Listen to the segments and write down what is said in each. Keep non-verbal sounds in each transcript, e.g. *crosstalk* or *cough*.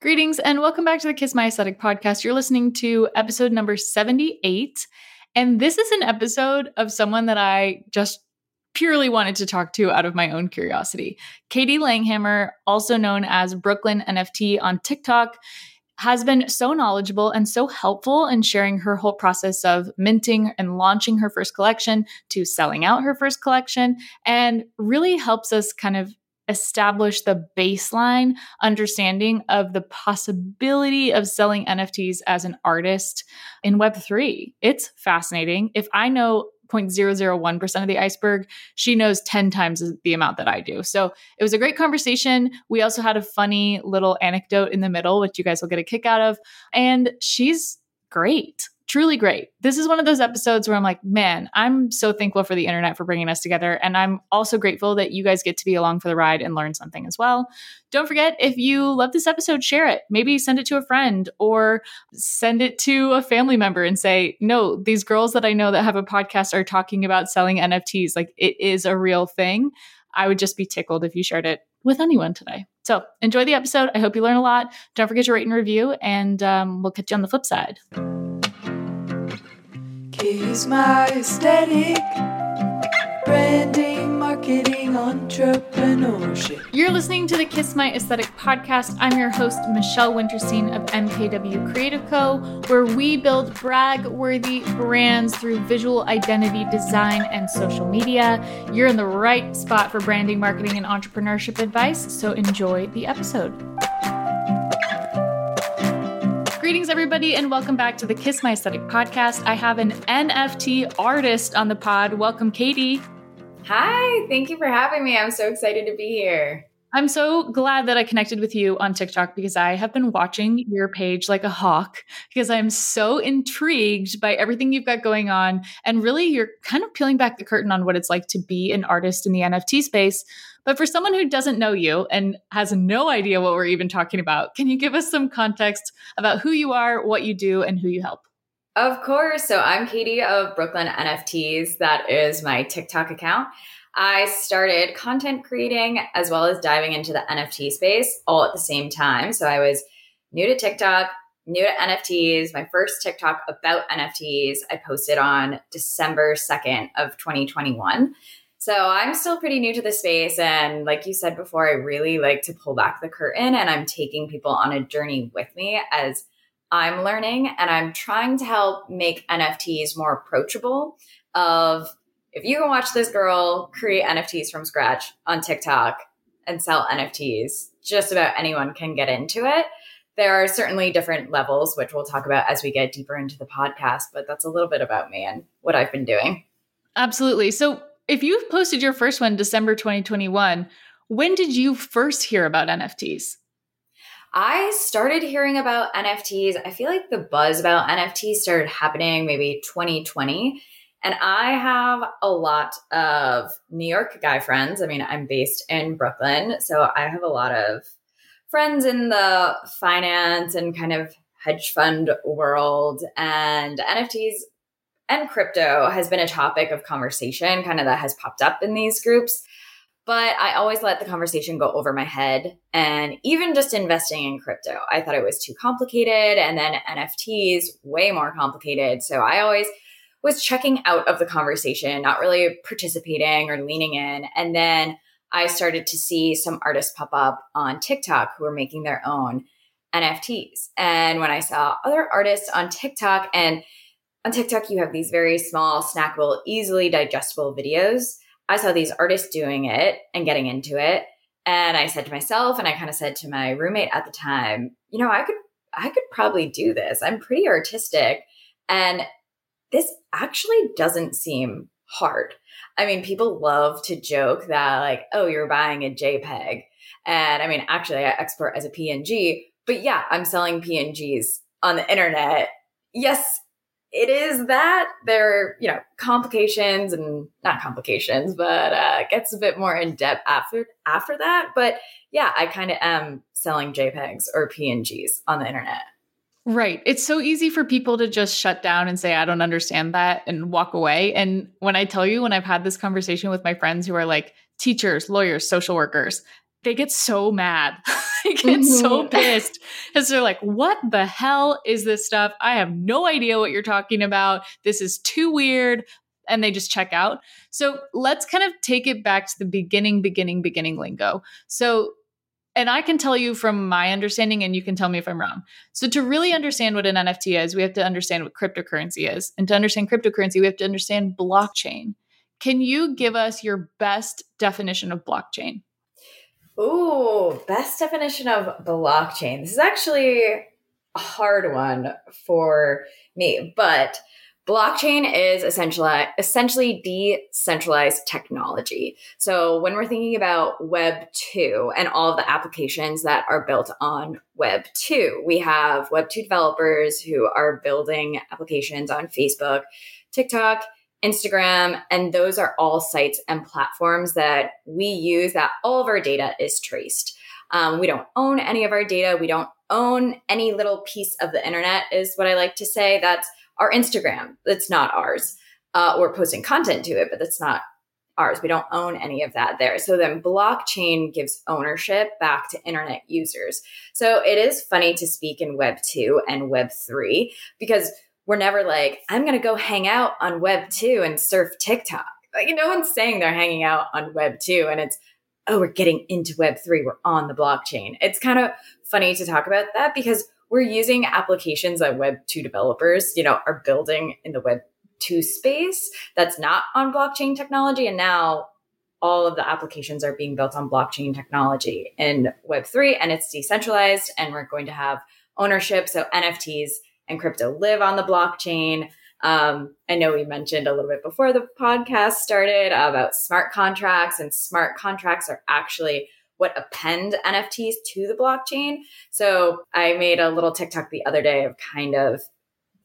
Greetings and welcome back to the Kiss My Aesthetic podcast. You're listening to episode number 78. And this is an episode of someone that I just purely wanted to talk to out of my own curiosity. Katie Langhammer, also known as Brooklyn NFT on TikTok, has been so knowledgeable and so helpful in sharing her whole process of minting and launching her first collection to selling out her first collection and really helps us kind of establish the baseline understanding of the possibility of selling NFTs as an artist in Web3. It's fascinating. If I know 0.001% of the iceberg, she knows 10 times the amount that I do. So it was a great conversation. We also had a funny little anecdote in the middle, which you guys will get a kick out of. And she's great truly great. This is one of those episodes where I'm like, man, I'm so thankful for the internet for bringing us together. And I'm also grateful that you guys get to be along for the ride and learn something as well. Don't forget, if you love this episode, share it. Maybe send it to a friend or send it to a family member and say, no, these girls that I know that have a podcast are talking about selling NFTs. Like it is a real thing. I would just be tickled if you shared it with anyone today. So enjoy the episode. I hope you learn a lot. Don't forget to rate and review, and um, we'll catch you on the flip side. Kiss My Aesthetic. Branding, marketing, entrepreneurship. You're listening to the Kiss My Aesthetic podcast. I'm your host, Michelle Winterstein of MKW Creative Co., where we build brag worthy brands through visual identity design and social media. You're in the right spot for branding, marketing, and entrepreneurship advice, so enjoy the episode. Greetings, everybody, and welcome back to the Kiss My Aesthetic podcast. I have an NFT artist on the pod. Welcome, Katie. Hi, thank you for having me. I'm so excited to be here. I'm so glad that I connected with you on TikTok because I have been watching your page like a hawk because I'm so intrigued by everything you've got going on. And really, you're kind of peeling back the curtain on what it's like to be an artist in the NFT space. But for someone who doesn't know you and has no idea what we're even talking about, can you give us some context about who you are, what you do, and who you help? Of course. So I'm Katie of Brooklyn NFTs. That is my TikTok account. I started content creating as well as diving into the NFT space all at the same time. So I was new to TikTok, new to NFTs. My first TikTok about NFTs I posted on December 2nd of 2021. So I'm still pretty new to the space. And like you said before, I really like to pull back the curtain and I'm taking people on a journey with me as I'm learning and I'm trying to help make NFTs more approachable of if you can watch this girl create NFTs from scratch on TikTok and sell NFTs, just about anyone can get into it. There are certainly different levels, which we'll talk about as we get deeper into the podcast, but that's a little bit about me and what I've been doing. Absolutely. So, if you've posted your first one December 2021, when did you first hear about NFTs? I started hearing about NFTs. I feel like the buzz about NFTs started happening maybe 2020. And I have a lot of New York guy friends. I mean, I'm based in Brooklyn. So I have a lot of friends in the finance and kind of hedge fund world. And NFTs and crypto has been a topic of conversation kind of that has popped up in these groups but I always let the conversation go over my head. And even just investing in crypto, I thought it was too complicated. And then NFTs, way more complicated. So I always was checking out of the conversation, not really participating or leaning in. And then I started to see some artists pop up on TikTok who were making their own NFTs. And when I saw other artists on TikTok, and on TikTok, you have these very small, snackable, easily digestible videos I saw these artists doing it and getting into it. And I said to myself, and I kind of said to my roommate at the time, you know, I could, I could probably do this. I'm pretty artistic. And this actually doesn't seem hard. I mean, people love to joke that, like, oh, you're buying a JPEG. And I mean, actually, I export as a PNG, but yeah, I'm selling PNGs on the internet. Yes, it is that there are you know complications and not complications but uh gets a bit more in depth after after that but yeah i kind of am selling jpegs or pngs on the internet Right. It's so easy for people to just shut down and say, I don't understand that and walk away. And when I tell you, when I've had this conversation with my friends who are like teachers, lawyers, social workers, they get so mad. *laughs* they get so Mhm. pissed because they're like, what the hell is this stuff? I have no idea what you're talking about. This is too weird. And they just check out. So let's kind of take it back to the beginning, beginning, beginning lingo. So, and I can tell you from my understanding, and you can tell me if I'm wrong. So, to really understand what an NFT is, we have to understand what cryptocurrency is. And to understand cryptocurrency, we have to understand blockchain. Can you give us your best definition of blockchain? Ooh, best definition of blockchain. This is actually a hard one for me, but blockchain is essentially essentially decentralized technology. So when we're thinking about Web 2 and all the applications that are built on Web 2, we have Web 2 developers who are building applications on Facebook, TikTok, Instagram, and those are all sites and platforms that we use that all of our data is traced. Um, we don't own any of our data. We don't own any little piece of the internet, is what I like to say. That's our Instagram. That's not ours. Uh, we're posting content to it, but that's not ours. We don't own any of that there. So then blockchain gives ownership back to internet users. So it is funny to speak in Web 2 and Web 3 because we're never like, I'm going to go hang out on Web 2 and surf TikTok. Like, no one's saying they're hanging out on Web 2 and it's, oh, we're getting into Web 3. We're on the blockchain. It's kind of funny to talk about that because we're using applications that Web 2 developers, you know, are building in the Web 2 space that's not on blockchain technology. And now all of the applications are being built on blockchain technology in Web3 and it's decentralized and we're going to have ownership. So NFTs and crypto live on the blockchain. Um, I know we mentioned a little bit before the podcast started about smart contracts, and smart contracts are actually what append NFTs to the blockchain. So I made a little TikTok the other day of kind of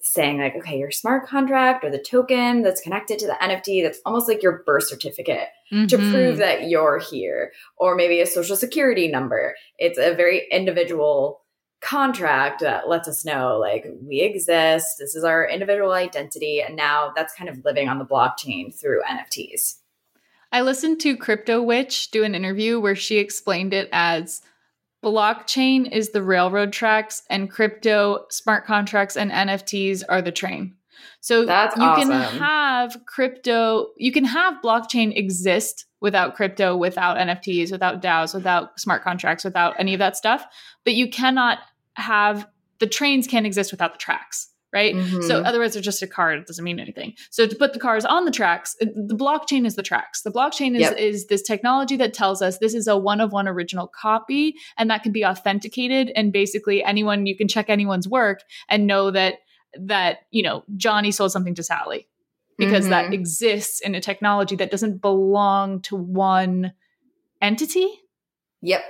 saying like, okay, your smart contract or the token that's connected to the NFT, that's almost like your birth certificate to Mhm. prove that you're here, or maybe a social security number. It's a very individual contract that lets us know like we exist, this is our individual identity, and now that's kind of living on the blockchain through NFTs. I listened to Crypto Witch do an interview where she explained it as blockchain is the railroad tracks and crypto smart contracts and NFTs are the train. So That's you can have crypto, you can have blockchain exist without crypto, without NFTs, without DAOs, without smart contracts, without any of that stuff, but you cannot have the trains can't exist without the tracks right? So Mhm. otherwise, they're just a car. It doesn't mean anything. So to put the cars on the tracks, the blockchain is the tracks. The blockchain is Yep. is this technology that tells us this is a one of one original copy, and that can be authenticated. And basically, anyone you can check anyone's work and know that that you know Johnny sold something to Sally because that Mhm. exists in a technology that doesn't belong to one entity. Yep.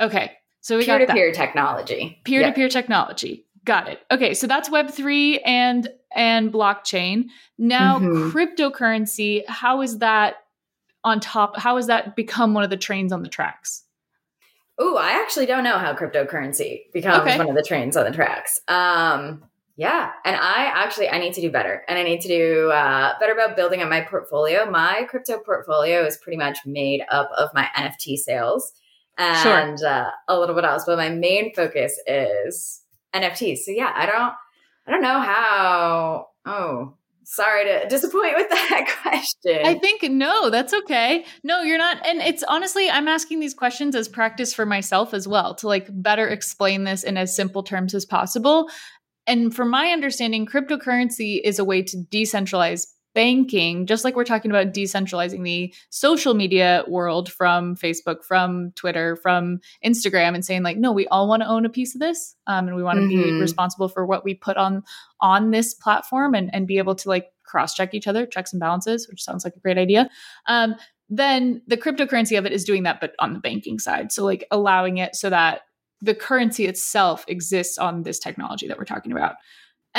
Okay, so we Peer got to that peer technology. peer to Yep. peer technology. Got it. Okay, so that's Web three and and blockchain. Now Mhm. cryptocurrency. How is that on top? How has that become one of the trains on the tracks? Oh, I actually don't know how cryptocurrency becomes Okay. one of the trains on the tracks. Um, yeah, and I actually I need to do better, and I need to do uh, better about building up my portfolio. My crypto portfolio is pretty much made up of my NFT sales and uh, a little bit else, but my main focus is NFTs. So yeah, I don't I don't know how. Oh, sorry to disappoint with *laughs* that question. I think no, that's okay. No, you're not. And it's honestly, I'm asking these questions as practice for myself as well to like better explain this in as simple terms as possible. And from my understanding, cryptocurrency is a way to decentralize banking, just like we're talking about decentralizing the social media world from Facebook, from Twitter, from Instagram, and saying like, no, we all want to own a piece of this, um, and we want to be Mhm. responsible for what we put on on this platform, and and be able to like cross check each other, checks and balances, which sounds like a great idea. Um, then the cryptocurrency of it is doing that, but on the banking side, so like allowing it so that the currency itself exists on this technology that we're talking about.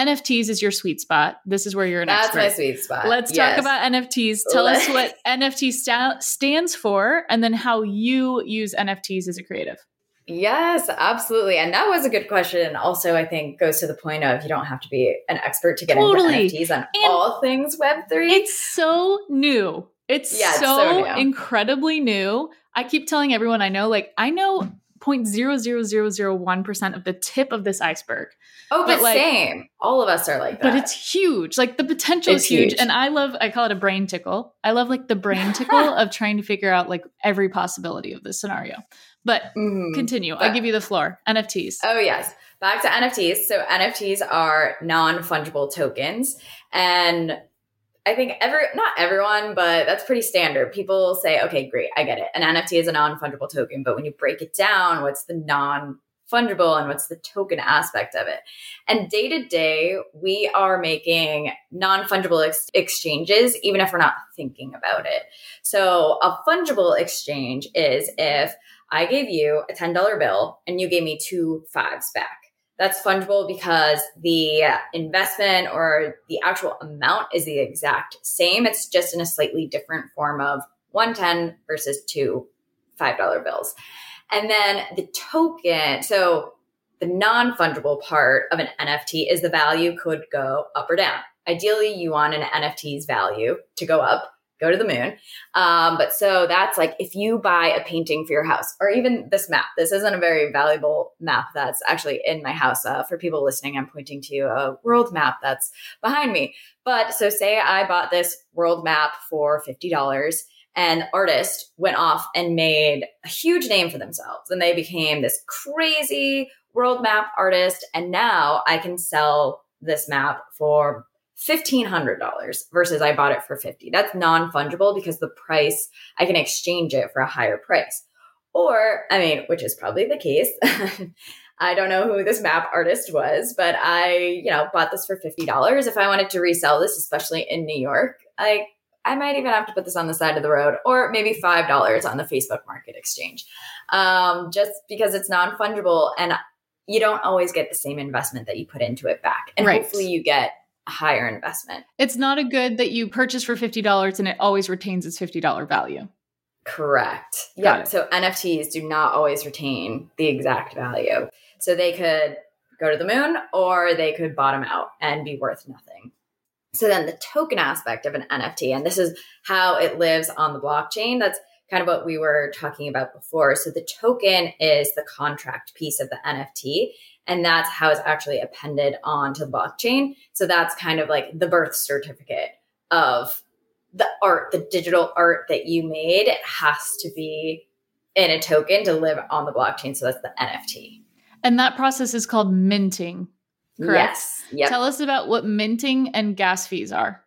NFTs is your sweet spot. This is where you're an expert. That's expert. my sweet spot. Let's Yes. talk about NFTs. Tell us what NFT sta- stands for and then how you use NFTs as a creative. Yes, absolutely. And that was a good question. And also, I think goes to the point of you don't have to be an expert to get Totally. into NFTs on And all things Web3. It's so new. It's Yeah, it's so, so new. incredibly new. I keep telling everyone I know, like, I know 0.00001% of the tip of this iceberg. Oh, but, But, like- same. All of us are like that. But it's huge. Like the potential It's is huge. huge. And I love, I call it a brain tickle. I love like the brain *laughs* tickle of trying to figure out like every possibility of this scenario. But Mhm. continue. I But- give you the floor. NFTs. Oh, yes. Back to NFTs. So, NFTs are non fungible tokens. And I think every, not everyone, but that's pretty standard. People say, okay, great, I get it. An NFT is a non fungible token. But when you break it down, what's the non fungible and what's the token aspect of it? And day to day, we are making non fungible ex- exchanges, even if we're not thinking about it. So, a fungible exchange is if I gave you a $10 bill and you gave me two fives back. That's fungible because the investment or the actual amount is the exact same. It's just in a slightly different form of 110 versus two $5 bills. And then the token, so the non fungible part of an NFT is the value could go up or down. Ideally, you want an NFT's value to go up, go to the moon. Um, but so that's like if you buy a painting for your house, or even this map. This isn't a very valuable map that's actually in my house. Uh, for people listening, I'm pointing to a world map that's behind me. But so say I bought this world map for fifty dollars. And the artist went off and made a huge name for themselves, and they became this crazy world map artist. And now I can sell this map for $1500 versus I bought it for 50. That's non-fungible because the price I can exchange it for a higher price. Or, I mean, which is probably the case. *laughs* I don't know who this map artist was, but I, you know, bought this for $50. If I wanted to resell this, especially in New York, I I might even have to put this on the side of the road or maybe $5 on the Facebook market exchange. Um, just because it's non-fungible and you don't always get the same investment that you put into it back. And Right. hopefully you get higher investment. It's not a good that you purchase for $50 and it always retains its $50 value. Correct. Got Yeah. it. So NFTs do not always retain the exact value. So they could go to the moon or they could bottom out and be worth nothing. So then the token aspect of an NFT, and this is how it lives on the blockchain. That's kind of what we were talking about before. So the token is the contract piece of the NFT, and that's how it's actually appended onto the blockchain. So that's kind of like the birth certificate of the art, the digital art that you made. It has to be in a token to live on the blockchain. So that's the NFT. And that process is called minting. Correct. Yes. Yep. Tell us about what minting and gas fees are.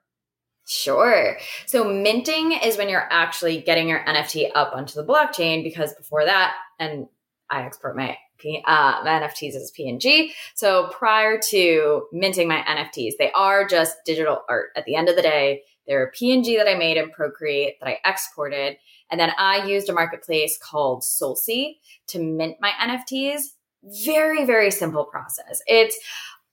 Sure. So minting is when you're actually getting your NFT up onto the blockchain because before that, and I export my P, uh, NFTs as PNG. So prior to minting my NFTs, they are just digital art. At the end of the day, they're a PNG that I made in Procreate that I exported. And then I used a marketplace called Solsea to mint my NFTs. Very, very simple process. It's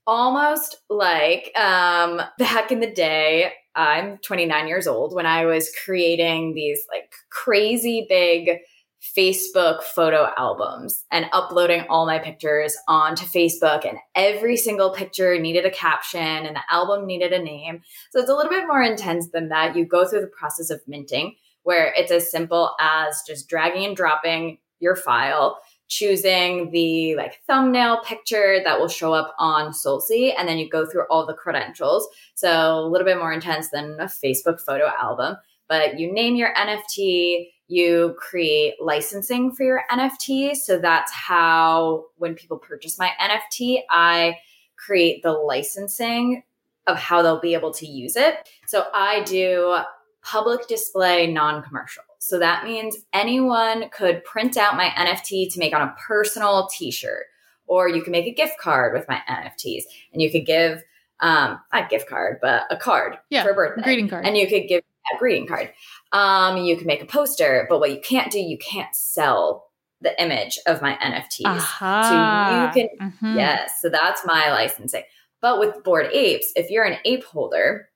almost like um, back in the day, I'm 29 years old when I was creating these like crazy big Facebook photo albums and uploading all my pictures onto Facebook. And every single picture needed a caption and the album needed a name. So it's a little bit more intense than that. You go through the process of minting where it's as simple as just dragging and dropping your file choosing the like thumbnail picture that will show up on Solsea, and then you go through all the credentials. So a little bit more intense than a Facebook photo album. But you name your NFT, you create licensing for your NFT. So that's how when people purchase my NFT, I create the licensing of how they'll be able to use it. So I do public display non-commercial. So that means anyone could print out my NFT to make on a personal t-shirt, or you can make a gift card with my NFTs and you could give, um, not a gift card, but a card Yeah, for a birthday. Greeting card. And you could give a greeting card. Um, you can make a poster, but what you can't do, you can't sell the image of my NFTs. Aha. So you Mhm. Yes. So that's my licensing. But with Bored Apes, if you're an ape holder,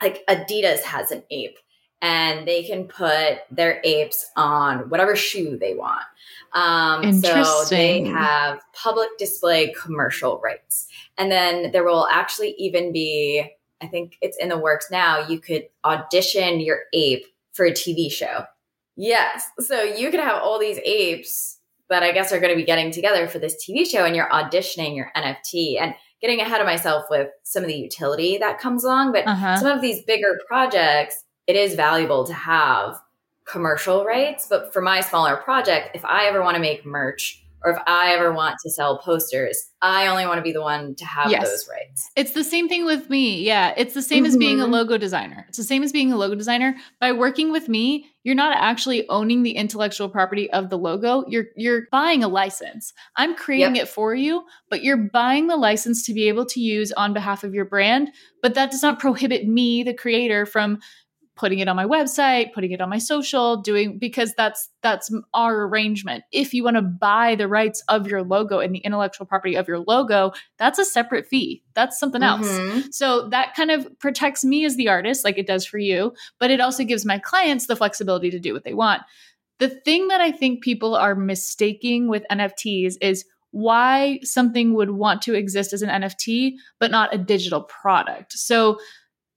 like Adidas has an ape and they can put their apes on whatever shoe they want. Um, so they have public display commercial rights. And then there will actually even be, I think it's in the works now, you could audition your ape for a TV show. Yes. So you could have all these apes that I guess are going to be getting together for this TV show and you're auditioning your NFT and getting ahead of myself with some of the utility that comes along. But Uh-huh. some of these bigger projects, it is valuable to have commercial rights. But for my smaller project, if I ever want to make merch or if I ever want to sell posters, I only want to be the one to have Yes. those rights. It's the same thing with me. Yeah. It's the same as being a Mhm. logo designer. It's the same as being a logo designer. By working with me, you're not actually owning the intellectual property of the logo. You're you're buying a license. I'm creating it for you, but you're buying the license to be able to use on behalf of your brand. But that does not prohibit me, the creator, from putting it on my website, putting it on my social, doing because that's that's our arrangement. If you want to buy the rights of your logo and the intellectual property of your logo, that's a separate fee. That's something else. Mhm. So that kind of protects me as the artist, like it does for you, but it also gives my clients the flexibility to do what they want. The thing that I think people are mistaking with NFTs is why something would want to exist as an NFT, but not a digital product. So,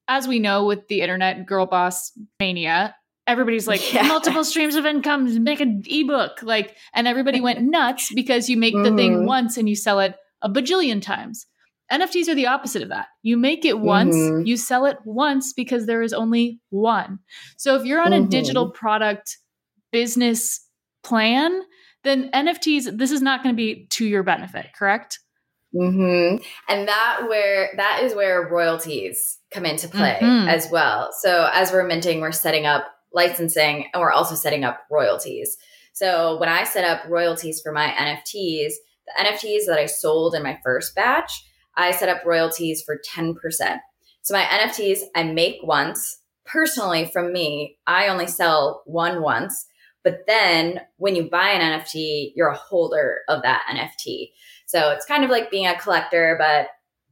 as we know with the internet girl boss mania, everybody's like Yeah. *laughs* multiple streams of income, make an ebook, like, and everybody went *laughs* nuts because you make the thing Mhm. once and you sell it a bajillion times. NFTs are the opposite of that. You make it once, Mhm. you sell it once because there is only one. So if you're on a Mhm. digital product business plan, then NFTs, this is not going to be to your benefit, correct? Hmm And that where that is where royalties come into play Mhm. as well. So as we're minting, we're setting up licensing and we're also setting up royalties. So when I set up royalties for my NFTs, the NFTs that I sold in my first batch, I set up royalties for 10%. So my NFTs I make once. Personally, from me, I only sell one once. But then when you buy an NFT, you're a holder of that NFT. So it's kind of like being a collector, but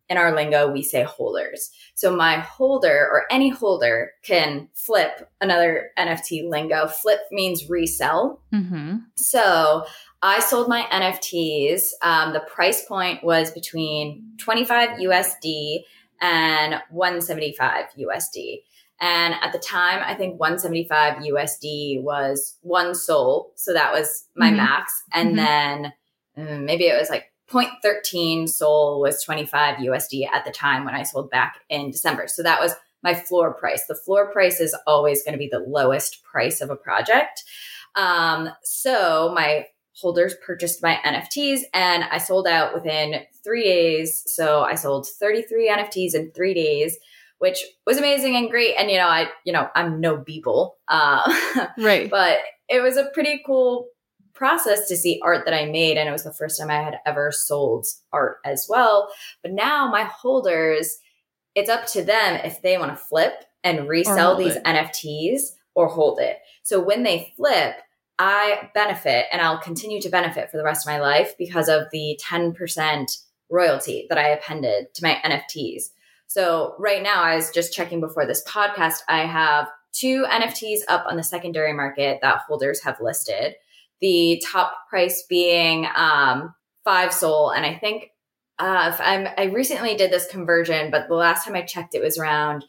in our lingo, we say holders. So my holder or any holder can flip another NFT lingo. Flip means resell. Mm-hmm. So I sold my NFTs. Um, the price point was between 25 USD and 175 USD. And at the time, I think 175 USD was one SOL. So that was my Mhm. max. And Mhm. then um, maybe it was like 0.13 SOL was 25 USD at the time when I sold back in December. So that was my floor price. The floor price is always going to be the lowest price of a project. Um, so my holders purchased my NFTs and I sold out within three days. So I sold 33 NFTs in three days, which was amazing and great. And, you know, I, you know, I'm no Beeple, uh, *laughs* Right. but it was a pretty cool process to see art that I made. And it was the first time I had ever sold art as well. But now my holders, it's up to them if they want to flip and resell these it. NFTs or hold it. So when they flip, I benefit and I'll continue to benefit for the rest of my life because of the 10% royalty that I appended to my NFTs. So right now, I was just checking before this podcast, I have two NFTs up on the secondary market that holders have listed. The top price being um, five SOL, and I think uh, if I'm, I recently did this conversion, but the last time I checked, it was around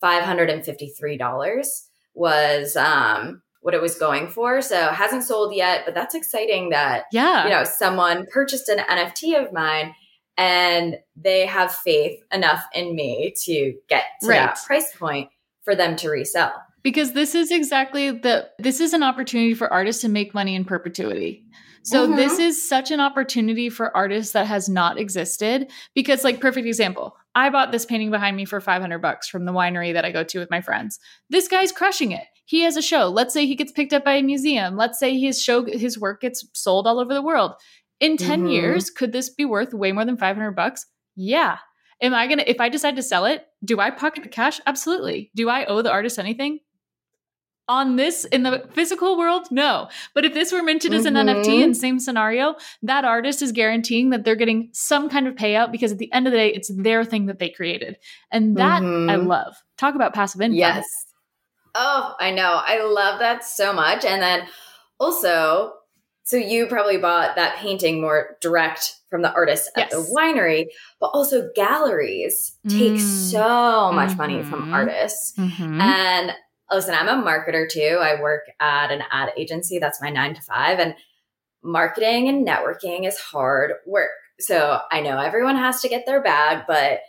five hundred and fifty-three dollars was um, what it was going for. So it hasn't sold yet, but that's exciting that Yeah. you know someone purchased an NFT of mine and they have faith enough in me to get to Right. that price point for them to resell. Because this is exactly the this is an opportunity for artists to make money in perpetuity. So Mhm. this is such an opportunity for artists that has not existed because like perfect example i bought this painting behind me for 500 bucks from the winery that i go to with my friends. This guy's crushing it. He has a show. Let's say he gets picked up by a museum. Let's say his show his work gets sold all over the world. In 10 Mhm. years could this be worth way more than 500 bucks? Yeah. Am i gonna if i decide to sell it do i pocket the cash? Absolutely. Do i owe the artist anything on this in the physical world no but if this were minted as an Mhm. nft in the same scenario that artist is guaranteeing that they're getting some kind of payout because at the end of the day it's their thing that they created and that i Mhm. love talk about passive income Yes. Oh, I know. I love that so much. And then also, so you probably bought that painting more direct from the artist at the winery, but also galleries take Mm. so much money from Mhm. artists. Mhm. And listen, I'm a marketer too. I work at an ad agency. That's my nine to five. And marketing and networking is hard work. So I know everyone has to get their bag, but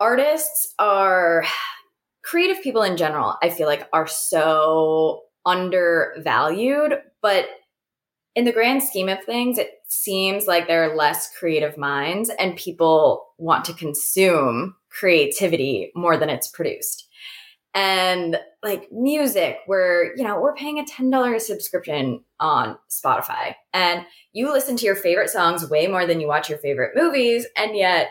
artists are creative people in general, I feel like are so undervalued, but in the grand scheme of things, it seems like there are less creative minds and people want to consume creativity more than it's produced. And like music, where, you know, we're paying a $10 subscription on Spotify and you listen to your favorite songs way more than you watch your favorite movies. And yet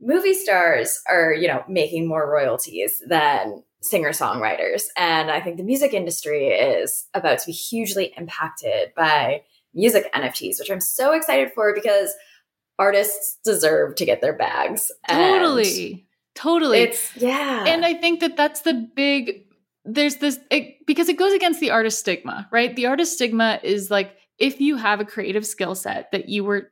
movie stars are, you know, making more royalties than singer songwriters. And I think the music industry is about to be hugely impacted by music NFTs, which I'm so excited for because artists deserve to get their bags. Totally. Totally. It's, yeah. And I think that that's the big there's this it, because it goes against the artist stigma, right? The artist stigma is like if you have a creative skill set that you were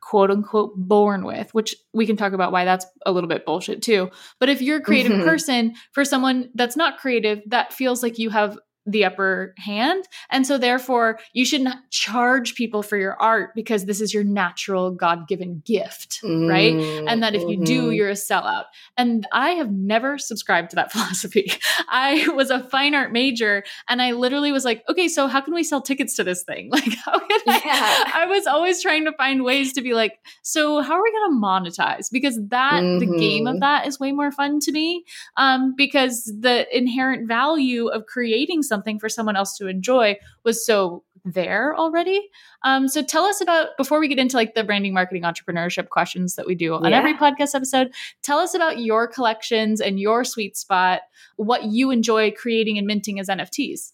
quote unquote born with, which we can talk about why that's a little bit bullshit too. But if you're a creative Mhm. person, for someone that's not creative, that feels like you have the upper hand. And so therefore, you should not charge people for your art because this is your natural God-given gift, right? Mm, and that if you do, mhm. you're a sellout. And I have never subscribed to that *laughs* philosophy. I was a fine art major and I literally was like, okay, so how can we sell tickets to this thing? *laughs* Like, how can I? Yeah. *laughs* I was always trying to find ways to be like, so how are we going to monetize? Because that, the game of Mhm. that is way more fun to me um, because the inherent value of creating something for someone else to enjoy was so there already. Um, so tell us about before we get into like the branding, marketing, entrepreneurship questions that we do on Yeah. every podcast episode. Tell us about your collections and your sweet spot, what you enjoy creating and minting as NFTs.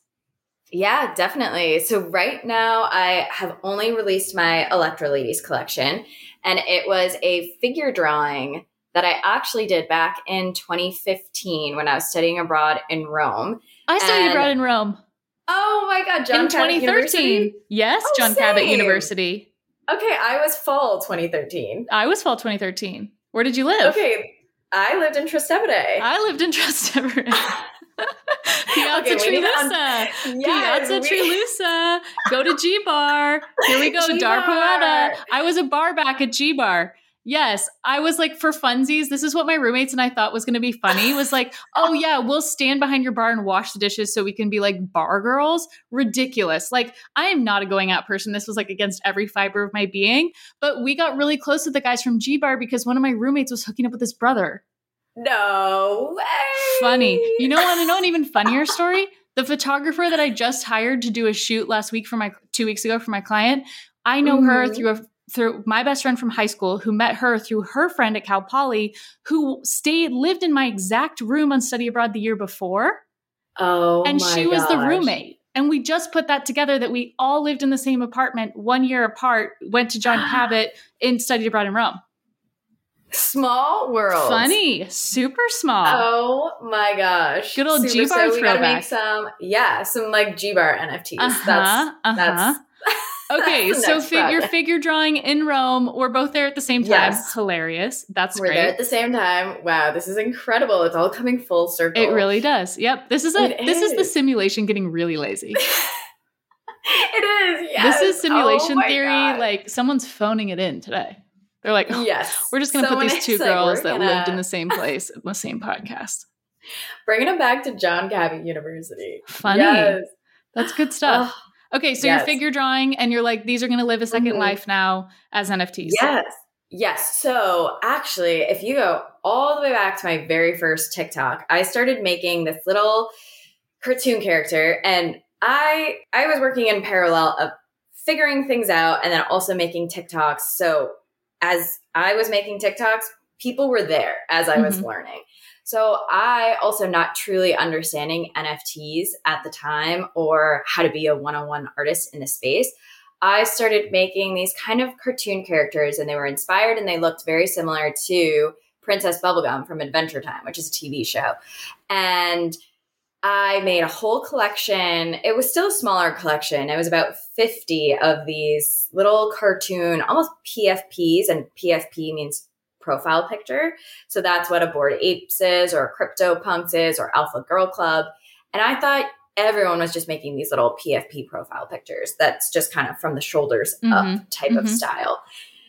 Yeah, definitely. So right now I have only released my Electro Ladies collection and it was a figure drawing that I actually did back in 2015 when I was studying abroad in Rome. I studied And abroad in Rome Oh my god, John in Cabot 2013. University? Yes, Oh, John Cabot. University. Okay, I was fall 2013. I was fall 2013. Where did you live? Okay, I lived in Trastevere. I lived in Trastevere. *laughs* Piazza Okay, we need to un- Trilussa. Yes, Piazza we- Trilussa. Go to G Bar. Here we go. *laughs* Dar G-Bar. Poeta. I was a bar back at G Bar. Yes, I was like for funsies. This is what my roommates and I thought was going to be funny. Was like, oh yeah, we'll stand behind your bar and wash the dishes so we can be like bar girls. Ridiculous. Like I am not a going out person. This was like against every fiber of my being. But we got really close with the guys from G Bar because one of my roommates was hooking up with his brother No way. funny. You know what? I know an even funnier story. *laughs* The photographer that I just hired to do a shoot last week for my two weeks ago for my client. I know her Mhm. through a through my best friend from high school who met her through her friend at Cal Poly who stayed lived in my exact room on study abroad the year before Oh, and she was the roommate and we just put that together that we all lived in the same apartment one year apart went to John *gasps* Cabot and studied abroad in Rome Small world. funny super small Oh my gosh. Good old G-Bar so we gotta make some, yeah, some like G bar NFTs. Uh-huh, That's uh-huh. that's Okay, so fig- your figure drawing in Rome. We're both there at the same time. Yes. Hilarious. That's we're great. there at the same time. Wow, this is incredible. It's all coming full circle. it really does. Yep. This is a It this is the simulation getting really lazy. *laughs* it is. Yes. This is oh simulation Oh theory. God. Like someone's phoning it in today. They're like, oh, yes, we're just gonna Someone put these two is like, girls that gonna- lived in the *laughs* same place in the same podcast. bringing them back to John Cabot University. Funny. Yes. That's good stuff. Oh, okay, so you're figure drawing and you're like, these are gonna live a 2nd Mhm. life now as NFTs. Yes. Yes. So actually, if you go all the way back to my very first TikTok, I started making this little cartoon character and I I was working in parallel of figuring things out and then also making TikToks. So as I was making TikToks, people were there as I was Mhm. learning. So I also not truly understanding NFTs at the time or how to be a one-on-one artist in the space. I started making these kind of cartoon characters and they were inspired and they looked very similar to Princess Bubblegum from Adventure Time, which is a TV show. And I made a whole collection. It was still a smaller collection. It was about 50 of these little cartoon, almost PFPs, and PFP means profile picture. So that's what a Bored Apes is, or Crypto Punks is, or Alpha Girl Club. And I thought everyone was just making these little PFP profile pictures. That's just kind of from the shoulders Mhm. up type of Mhm. style.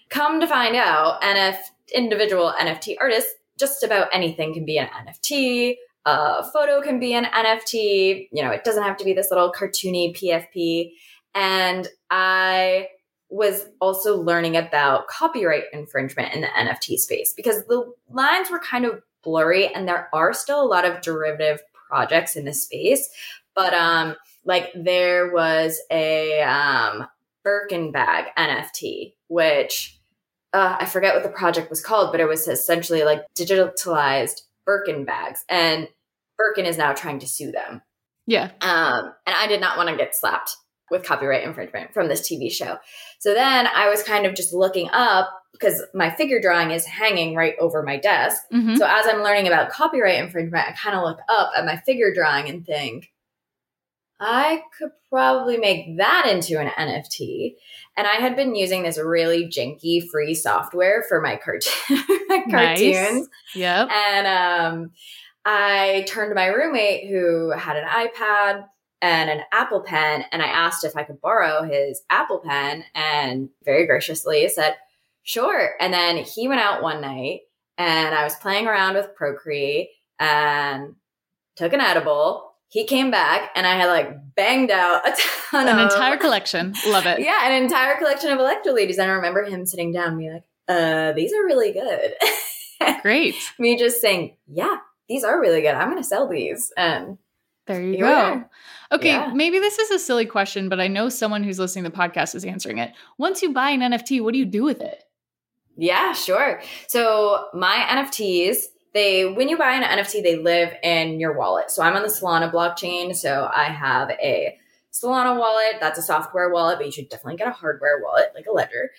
Come to find out, NF individual NFT artists, just about anything can be an NFT. A photo can be an NFT. You know, it doesn't have to be this little cartoony PFP. And I was also learning about copyright infringement in the NFT space because the lines were kind of blurry and there are still a lot of derivative projects in this space. But um like there was a um Birkin bag NFT, which uh, I forget what the project was called, but it was essentially like digitalized Birkin bags. And Birkin is now trying to sue them. Yeah. Um, and I did not want to get slapped with copyright infringement from this TV show. So then I was kind of just looking up because my figure drawing is hanging right over my desk. Mhm. So as I'm learning about copyright infringement, I kind of look up at my figure drawing and think, I could probably make that into an NFT. And I had been using this really janky free software for my, cart- *laughs* my cartoons. Yep. And um, I turned to my roommate who had an iPad and an Apple Pen, and I asked if I could borrow his Apple Pen, and very graciously said, sure. And then he went out one night, and I was playing around with Procreate and took an edible. He came back, and I had like banged out a ton An of entire collection. Love it. yeah, an entire collection of Electro Ladies. And I remember him sitting down and being like, uh, these are really good. *laughs* Great. Me just saying, yeah, these are really good. I'm going to sell these. And There you Here go. Okay, Yeah. maybe this is a silly question, but I know someone who's listening to the podcast is answering it. Once you buy an NFT, what do you do with it? yeah, sure. So my NFTs, they when you buy an NFT, they live in your wallet. So I'm on the Solana blockchain. So I have a Solana wallet. That's a software wallet, but you should definitely get a hardware wallet like a ledger.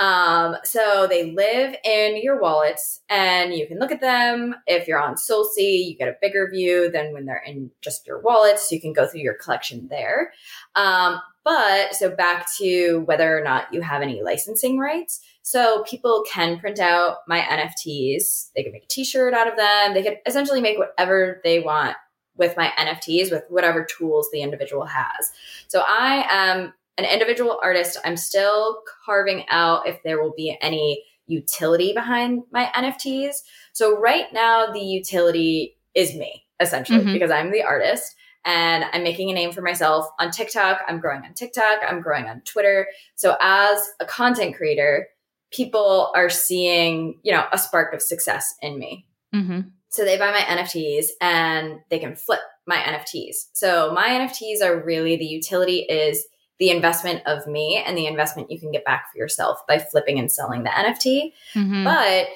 Um, so they live in your wallets and you can look at them. If you're on SolSea, you get a bigger view than when they're in just your wallets. So you can go through your collection there. Um, but so back to whether or not you have any licensing rights. So people can print out my NFTs. They can make a t-shirt out of them. They can essentially make whatever they want with my NFTs with whatever tools the individual has. So I am an individual artist. I'm still carving out if there will be any utility behind my NFTs. So right now the utility is me essentially Mhm. because I'm the artist and I'm making a name for myself on TikTok. I'm growing on TikTok. I'm growing on Twitter. So as a content creator, people are seeing, you know, a spark of success in me. Mm-hmm. So they buy my NFTs and they can flip my NFTs. So my NFTs are really the utility is the investment of me and the investment you can get back for yourself by flipping and selling the NFT. Mm-hmm. But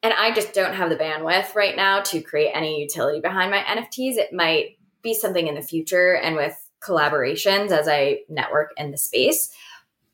and I just don't have the bandwidth right now to create any utility behind my NFTs. It might be something in the future and with collaborations as I network in the space.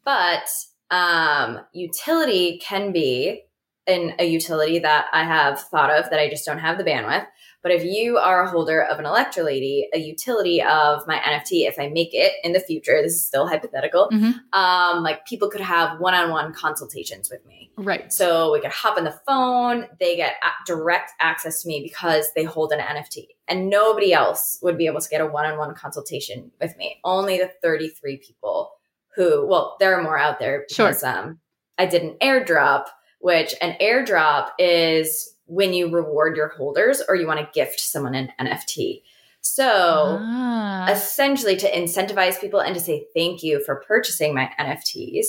But um, utility can be in a utility that I have thought of that I just don't have the bandwidth. But if you are a holder of an Electrolady, a utility of my NFT, if I make it in the future, this is still hypothetical, Mhm. um, like people could have one on one consultations with me. right. So we could hop on the phone. They get a- direct access to me because they hold an NFT. And nobody else would be able to get a one on one consultation with me. Only the 33 people who, well, there are more out there Sure. because um, I did an airdrop, which an airdrop is when you reward your holders or you want to gift someone an NFT. So Ah. essentially to incentivize people and to say thank you for purchasing my NFTs.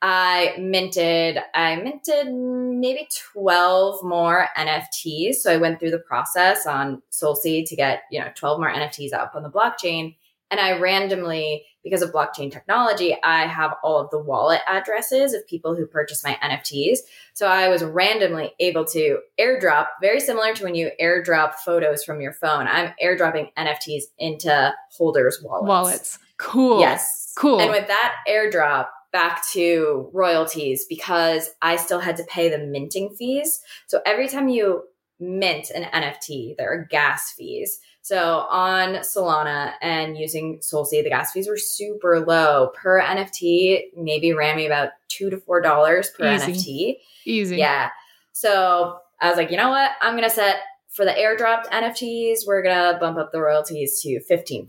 I minted, I minted maybe 12 more NFTs. So I went through the process on SolSea to get, you know, 12 more NFTs up on the blockchain. And I randomly, because of blockchain technology, I have all of the wallet addresses of people who purchase my NFTs. So I was randomly able to airdrop, very similar to when you airdrop photos from your phone. I'm airdropping NFTs into holders' wallets. Wallets. Cool. Yes. Cool. And with that airdrop, back to royalties because I still had to pay the minting fees. So every time you mint an NFT, there are gas fees. So on Solana and using SolSea, the gas fees were super low per NFT. Maybe ran me about two to four dollars per Easy. NFT. Easy. Yeah. So I was like, you know what? I'm going to set for the airdropped NFTs, we're going to bump up the royalties to 15%.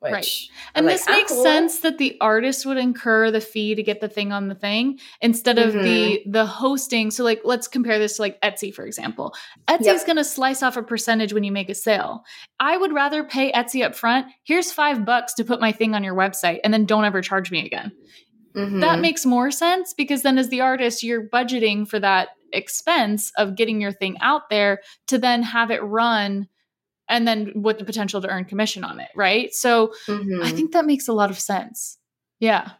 Which Right. And this like, makes cool." sense that the artist would incur the fee to get the thing on the thing instead of the Mm-hmm. the hosting. So like let's compare this to like Etsy for example. Etsy's Yep. going to slice off a percentage when you make a sale. I would rather pay Etsy up front. Here's 5 bucks to put my thing on your website and then don't ever charge me again. Mhm. That makes more sense because then as the artist you're budgeting for that expense of getting your thing out there to then have it run and then with the potential to earn commission on it, right? So I Mhm. think that makes a lot of sense. Yeah.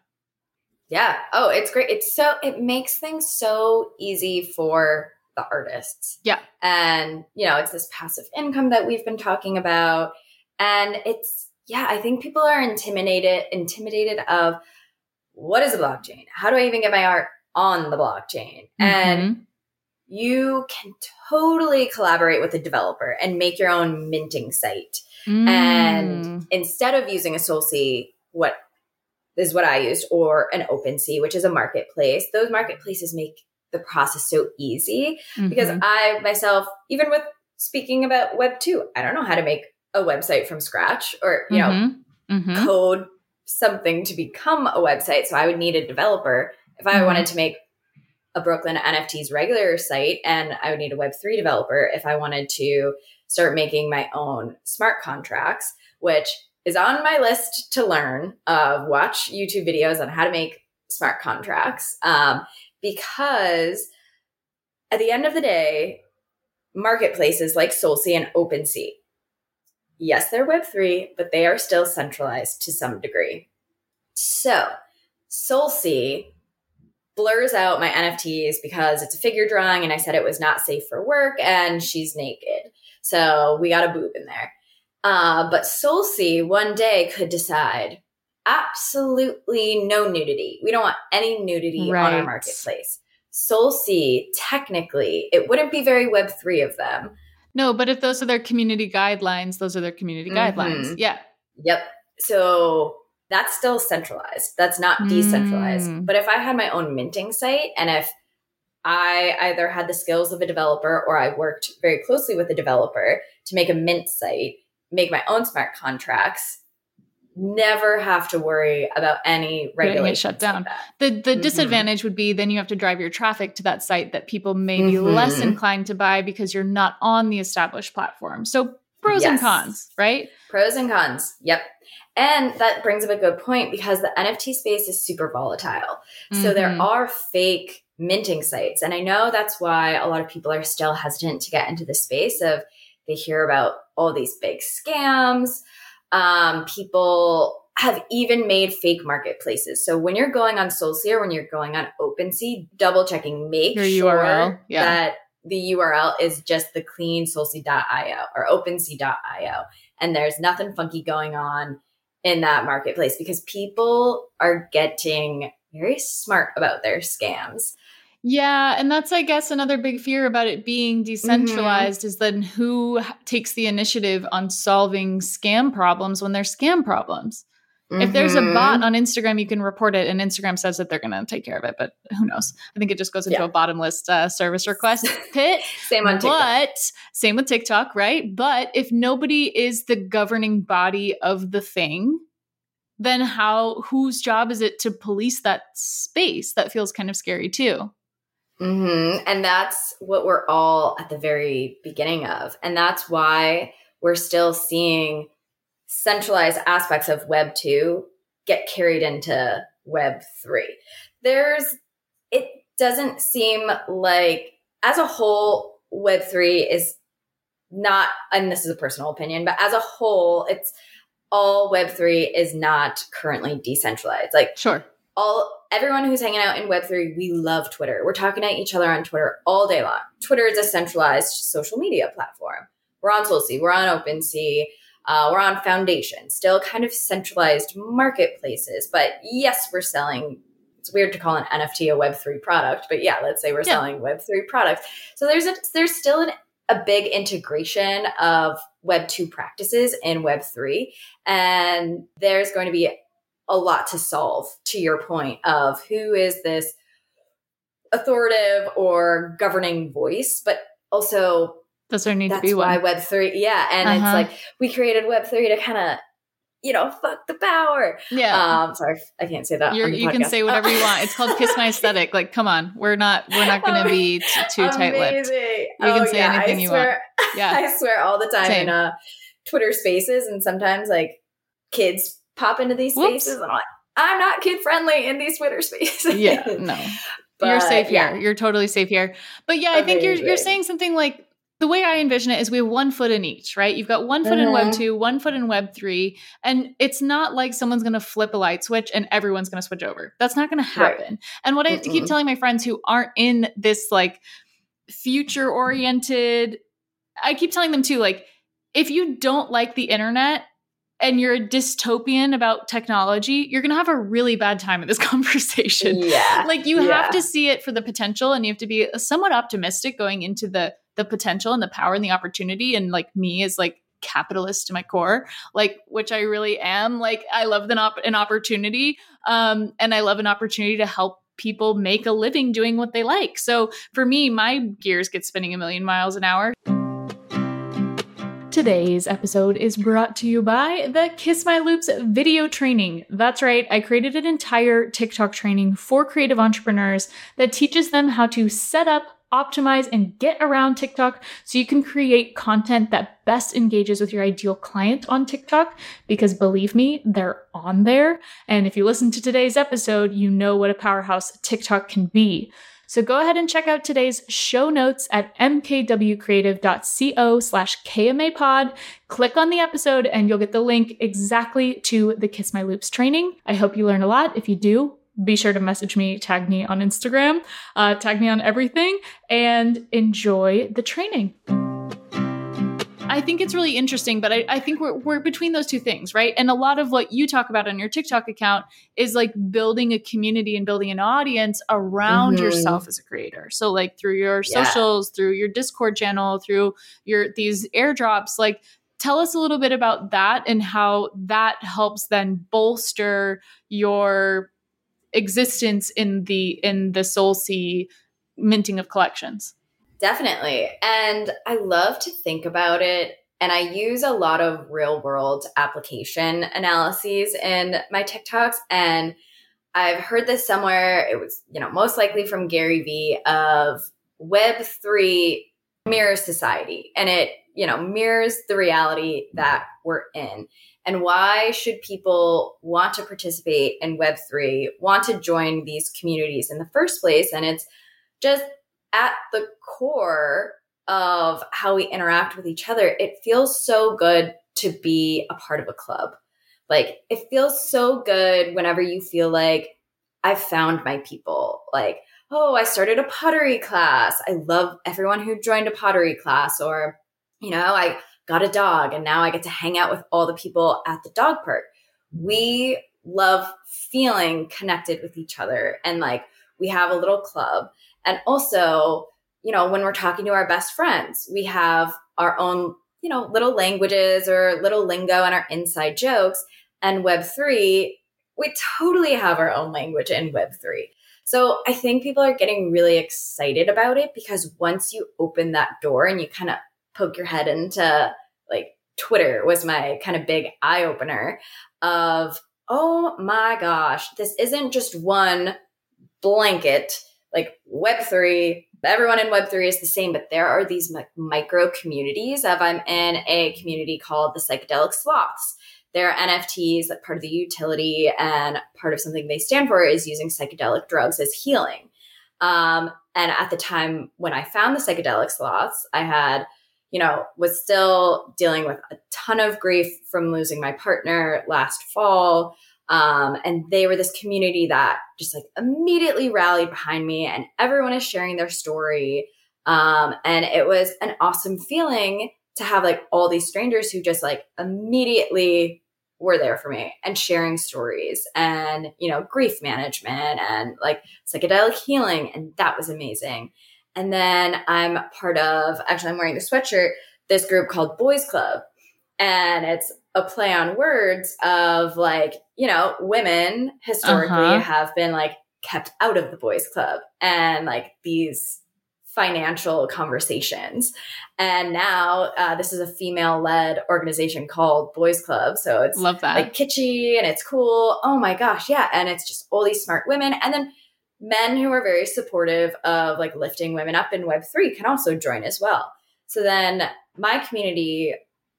Yeah. Oh, it's great. It's so it makes things so easy for the artists. Yeah. And, you know, it's this passive income that we've been talking about. And it's yeah, I think people are intimidated intimidated of what is a blockchain? How do I even get my art on the blockchain? And Mhm. You can totally collaborate with a developer and make your own minting site. Mm. And instead of using a SolSea, what is what I used, or an OpenSea, which is a marketplace, those marketplaces make the process so easy because Mhm. I myself, even with speaking about Web 2, I don't know how to make a website from scratch or, you know, Mhm. Mhm. code something to become a website. So I would need a developer. If I Mhm. wanted to make a Brooklyn NFTs regular site, and I would need a Web3 developer if I wanted to start making my own smart contracts, which is on my list to learn. Uh, watch YouTube videos on how to make smart contracts um, because at the end of the day, marketplaces like SolSea and OpenSea yes, they're Web3, but they are still centralized to some degree. So, SolSea blurs out my NFTs because it's a figure drawing and I said it was not safe for work and she's naked. So, we got a boob in there. Uh, but SolSea one day could decide absolutely no nudity. We don't want any nudity on our marketplace. SolSea, technically, it wouldn't be very Web3 of them. No, but if those are their community guidelines, those are their community Mhm. guidelines. Yeah. Yep. So that's still centralized. That's not decentralized. Mm. But if I had my own minting site and if I either had the skills of a developer or I worked very closely with a developer to make a mint site, make my own smart contracts, never have to worry about any regulations shut down. that. The the Mhm. disadvantage would be then you have to drive your traffic to that site that people may be Mhm. less inclined to buy because you're not on the established platform. So pros and cons, right? Pros and cons. Yep. And that brings up a good point because the NFT space is super volatile. So there Mhm. are fake minting sites. And I know that's why a lot of people are still hesitant to get into the space of they hear about all these big scams. Um, people have even made fake marketplaces. So when you're going on SolSea or when you're going on OpenSea, double checking, make Your sure URL, yeah. that the URL is just the clean solsea.io or OpenSea.io. And there's nothing funky going on in that marketplace because people are getting very smart about their scams. Yeah, and that's I guess another big fear about it being mm-hmm. decentralized is then who takes the initiative on solving scam problems when there's scam problems. If there's a bot on Instagram, you can report it, and Instagram says that they're going to take care of it. But who knows? I think it just goes into Yeah. a bottomless uh, service request *laughs* pit. same on TikTok. But same with TikTok, right? But if nobody is the governing body of the thing, then how? Whose job is it to police that space? That feels kind of scary too. hmm And that's what we're all at the very beginning of. And that's why we're still seeing centralized aspects of Web 2 get carried into Web 3. There's, it doesn't seem like, as a whole, Web 3 is not, and this is a personal opinion, but as a whole, it's all Web 3 is not currently decentralized. Like, Sure. all everyone who's hanging out in web3 we love twitter we're talking to each other on twitter all day long twitter is a centralized social media platform we're on solsea we're on opensea uh, we're on foundation still kind of centralized marketplaces but yes we're selling it's weird to call an nft a web3 product but yeah let's say we're Yeah. selling web3 products so there's a there's still an, a big integration of web 2 practices in web 3 and there's going to be a lot to solve to your point of who is this authoritative or governing voice, but also Does there need to that's be why one? Web three, yeah, and Uh-huh. it's like we created Web three to kind of, you know, fuck the power. Yeah. Um, sorry, I can't say that. You're, you can say whatever you want. It's called Kiss My *laughs* Aesthetic. Like, come on, we're not we're not going to be t- too tight lipped. Amazing. You can Oh, say yeah, anything I you want. Yeah, *laughs* I swear all the time Same. in uh, Twitter Spaces, and sometimes like kids pop into these Whoops. spaces, and I'm like, I'm not kid friendly in these Twitter *laughs* Spaces. yeah, no, But, you're safe yeah. here. You're totally safe here. But yeah, I think you're you're saying something like the way I envision it is we have one foot in each, right? You've got one foot in Web Mhm. two, one foot in Web three, and it's not like someone's going to flip a light switch and everyone's going to switch over. That's not going to Right. happen. And what I have to keep telling my friends who aren't in this like future oriented, I keep telling them too, like if you don't like the internet. And you're a dystopian about technology, you're gonna have a really bad time in this *laughs* conversation Yeah. like you Yeah. have to see it for the potential and you have to be somewhat optimistic going into the the potential and the power and the opportunity and like me as like capitalist to my core like which i really am like i love an, op- an opportunity um and i love an opportunity to help people make a living doing what they like so for me my gears get spinning a million miles an hour Today's episode is brought to you by the Kiss My Loops video training. That's right, I created an entire TikTok training for creative entrepreneurs that teaches them how to set up, optimize, and get around TikTok so you can create content that best engages with your ideal client on TikTok. Because believe me, they're on there. And if you listen to today's episode, you know what a powerhouse TikTok can be. So go ahead and check out today's show notes at mkwcreative.co slash kmapod. Click on the episode and you'll get the link exactly to the Kiss My Loops training. I hope you learn a lot. If you do, be sure to message me, tag me on Instagram, uh, tag me on everything, and enjoy the training. I think it's really interesting, but I, I think we're, we're between those two things, right? And a lot of what you talk about on your TikTok account is like building a community and building an audience around Mhm. yourself as a creator. So, like through your Yeah. socials, through your Discord channel, through your these airdrops, like tell us a little bit about that and how that helps then bolster your existence in the in the SolSea minting of collections. Definitely. And I love to think about it. And I use a lot of real world application analyses in my TikToks. And I've heard this somewhere. It was, you know, most likely from Gary Vee of Web3 mirrors society. And it, you know, mirrors the reality that we're in. And why should people want to participate in Web3, want to join these communities in the first place? And it's just at the core of how we interact with each other, it feels so good to be a part of a club. Like, it feels so good whenever you feel like I've found my people. Like, oh, I started a pottery class. I love everyone who joined a pottery class. Or, you know, I got a dog and now I get to hang out with all the people at the dog park. We love feeling connected with each other and like we have a little club. And also, you know, when we're talking to our best friends, we have our own, you know, little languages or little lingo and our inside jokes. And Web3, we totally have our own language in Web3. So I think people are getting really excited about it because once you open that door and you kind of poke your head into like Twitter was my kind of big eye opener of, oh my gosh, this isn't just one blanket like Web3, everyone in Web3 is the same, but there are these mi- micro communities of I'm in a community called the Psychedelic Sloths. They're NFTs, that part of the utility and part of something they stand for is using psychedelic drugs as healing. Um, and at the time when I found the psychedelic sloths, I had, you know, was still dealing with a ton of grief from losing my partner last fall. Um, and they were this community that just like immediately rallied behind me, and everyone is sharing their story. Um, and it was an awesome feeling to have like all these strangers who just like immediately were there for me and sharing stories and you know grief management and like psychedelic healing and that was amazing and then i'm part of actually i'm wearing the sweatshirt this group called boys club and it's a play on words of like you know women historically Uh-huh. have been like kept out of the boys club and like these financial conversations. And now uh, this is a female led organization called Boys Club. So it's Love that. like kitschy and it's cool. Oh my gosh. Yeah. And it's just all these smart women. And then men who are very supportive of like lifting women up in Web3 can also join as well. So then my community,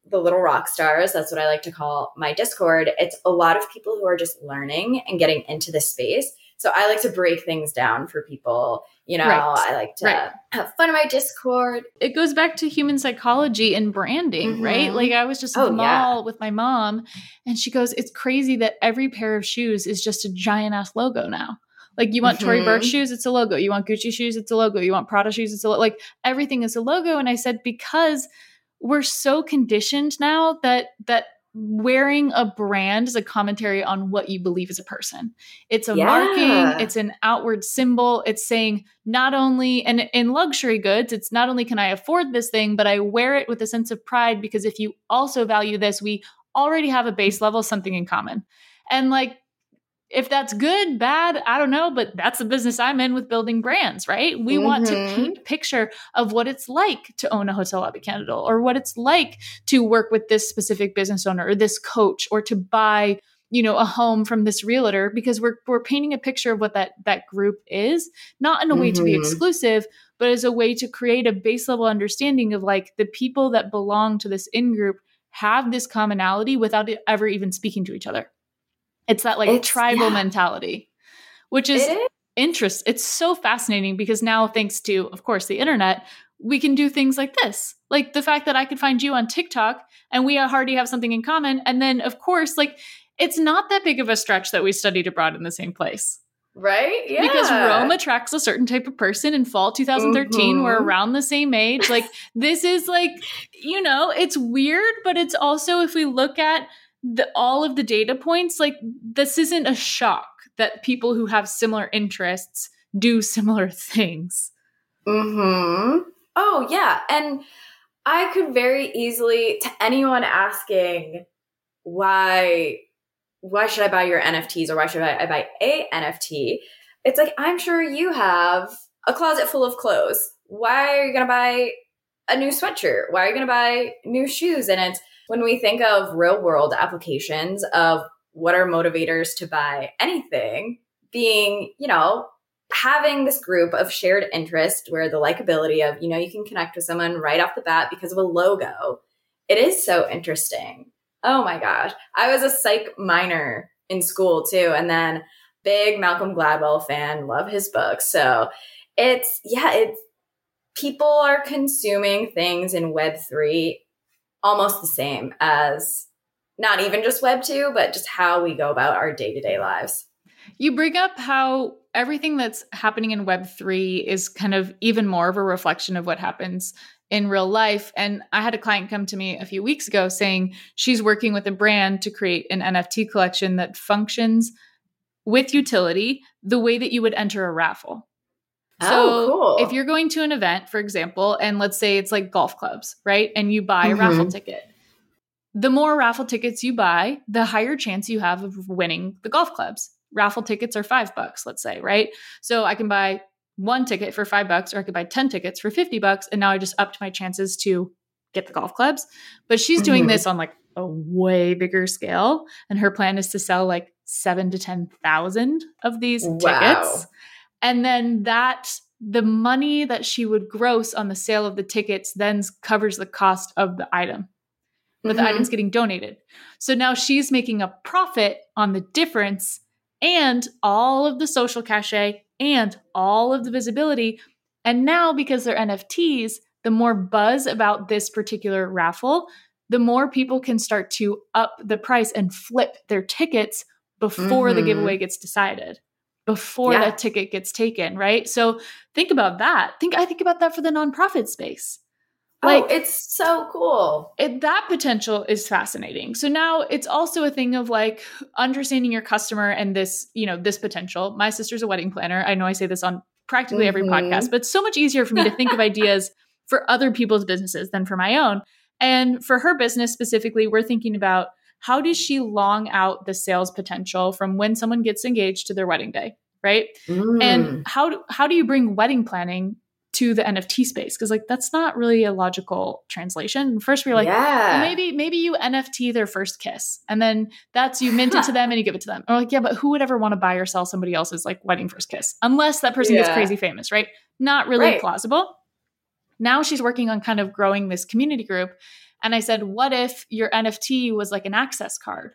the little rock stars, that's what I like to call my Discord. It's a lot of people who are just learning and getting into this space. So I like to break things down for people. You know, Right. I like to Right. have fun in my Discord. it goes back to human psychology and branding, right? Mhm. Like I was just at Oh, the yeah. mall with my mom and she goes, It's crazy that every pair of shoes is just a giant ass logo now. Like you want Tory Mhm. Burch shoes, it's a logo. You want Gucci shoes, it's a logo. You want Prada shoes, it's a logo. like everything is a logo. And I said, because we're so conditioned now that that wearing a brand is a commentary on what you believe as a person. It's a Yeah. marking, it's an outward symbol. It's saying not only and in luxury goods, it's not only can I afford this thing, but I wear it with a sense of pride because if you also value this, we already have a base level something in common. And like if that's good, bad, I don't know, but that's the business I'm in with building brands, right? We want to Mhm. paint a picture of what it's like to own a hotel lobby candle or what it's like to work with this specific business owner or this coach or to buy you know a home from this realtor because we're we're painting a picture of what that that group is not in a way to be Mhm. exclusive but as a way to create a base level understanding of like the people that belong to this in group have this commonality without ever even speaking to each other it's that like It's- tribal yeah. mentality which is is. interest it's so fascinating because now thanks to of course the internet we can do things like this like the fact that i could find you on tiktok and we already have something in common and then of course like it's not that big of a stretch that we studied abroad in the same place Right? Yeah. because rome attracts a certain type of person in fall 2013 we're Mhm. around the same age like this is like you know it's weird but it's also if we look at the, all of the data points like this isn't a shock that people who have similar interests do *laughs* similar things Hmm. Oh yeah, and I could very easily to anyone asking why why should I buy your NFTs or why should I, I buy a NFT? It's like I'm sure you have a closet full of clothes. Why are you gonna buy a new sweatshirt? Why are you gonna buy new shoes? And it's when we think of real world applications of what are motivators to buy anything, being, you know, having this group of shared interest where the likability of, you know, you can connect with someone right off the bat because of a logo. It is so interesting. Oh my gosh. I was a psych minor in school too. And then big Malcolm Gladwell fan, love his books. So it's, yeah, it's people are consuming things in Web3 almost the same as not even just Web2, but just how we go about our day to day lives. you bring up how everything that's happening in web3 is kind of even more of a reflection of what happens in real life and i had a client come to me a few weeks ago saying she's working with a brand to create an nft collection that functions with utility the way that you would enter a raffle so oh, cool. if you're going to an event, for example, and let's say it's like golf clubs, right? And you buy a Mhm. raffle ticket. The more raffle tickets you buy, the higher chance you have of winning the golf clubs. Raffle tickets are five bucks, let's say, right? So I can buy one ticket for five bucks, or I could buy 10 tickets for 50 bucks. And now I just upped my chances to get the golf clubs. But she's doing Mhm. this on like a way bigger scale. And her plan is to sell like seven to 10,000 of these Wow. tickets. And then that the money that she would gross on the sale of the tickets then covers the cost of the item. But the Mhm. item's getting donated. So now she's making a profit on the difference and all of the social cachet and all of the visibility. And now because they're NFTs, the more buzz about this particular raffle, the more people can start to up the price and flip their tickets before the Mhm. giveaway gets decided before Yeah. that ticket gets taken, right? So think about that. Think I think about that for the nonprofit space. Like oh, it's so cool. it, that potential is fascinating. So now it's also a thing of like understanding your customer and this, you know, this potential. My sister's a wedding planner. I know I say this on practically every Mhm. podcast, but it's so much easier for me to think of *laughs* ideas for other people's businesses than for my own. And for her business specifically, we're thinking about how does she long out the sales potential from when someone gets engaged to their wedding day? right? Mm. And how do, how do you bring wedding planning to the NFT space? Because like that's not really a logical translation. First, we are like, yeah. well, maybe maybe you NFT their first kiss, and then that's you mint it to them and you give it to them. Or like, yeah, but who would ever want to buy or sell somebody else's like wedding first kiss unless that person gets crazy famous, right? Not really Right. plausible. Now she's working on kind of growing this community group, and I said, what if your NFT was like an access card,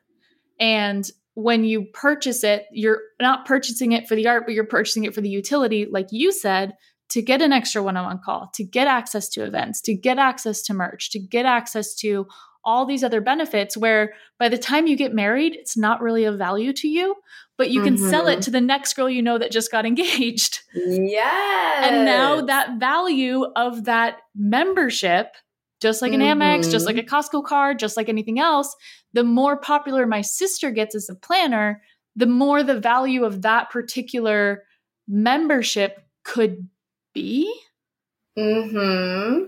and when you purchase it, you're not purchasing it for the art, but you're purchasing it for the utility, like you said, to get an extra one on one call, to get access to events, to get access to merch, to get access to all these other benefits where by the time you get married, it's not really of value to you, but you can sell it Mhm. to the next girl you know that just got *laughs* engaged. yes. And now that value of that membership, just like an Amex, just like a Costco card, just like anything else, the more popular my sister gets as a planner, the more the value of that particular membership could be. Mm-hmm.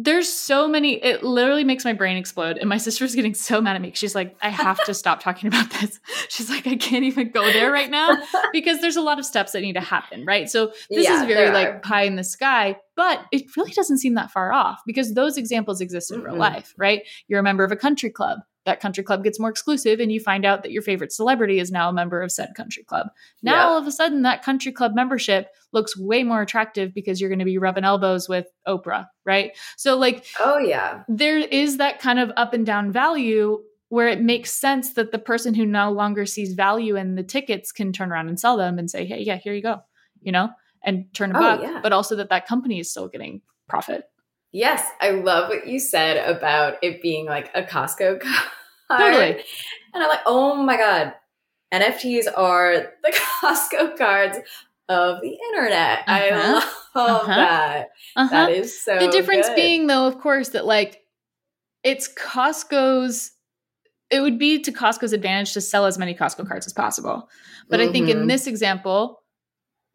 There's so many, it literally makes my brain explode. And my sister's getting so mad at me. She's like, I have to stop talking about this. *laughs* She's like, I can't even go there right now *laughs* because there's a lot of steps that need to happen, right? So this Yeah, is very like pie in the sky, but it really doesn't seem that far off because those examples exist in real Mm-mm. life, right? You're a member of a country club. That country club gets more exclusive, and you find out that your favorite celebrity is now a member of said country club. Now, Yep. all of a sudden, that country club membership looks way more attractive because you're going to be rubbing elbows with Oprah, right? So, like, Oh yeah. there is that kind of up and down value where it makes sense that the person who no longer sees value in the tickets can turn around and sell them and say, hey, yeah, here you go, you know, and turn a Oh, buck, yeah. but also that that company is still getting profit. Yes, I love what you said about it being like a Costco *laughs* card. Totally. And I'm like, oh my God, NFTs are the *laughs* Costco cards of the internet. I Uh-huh. love Uh-huh. that. Uh-huh. That is so the difference good. being, though, of course, that like it's Costco's, it would be to Costco's advantage to sell as many Costco cards as possible. But I think in Mhm. this example,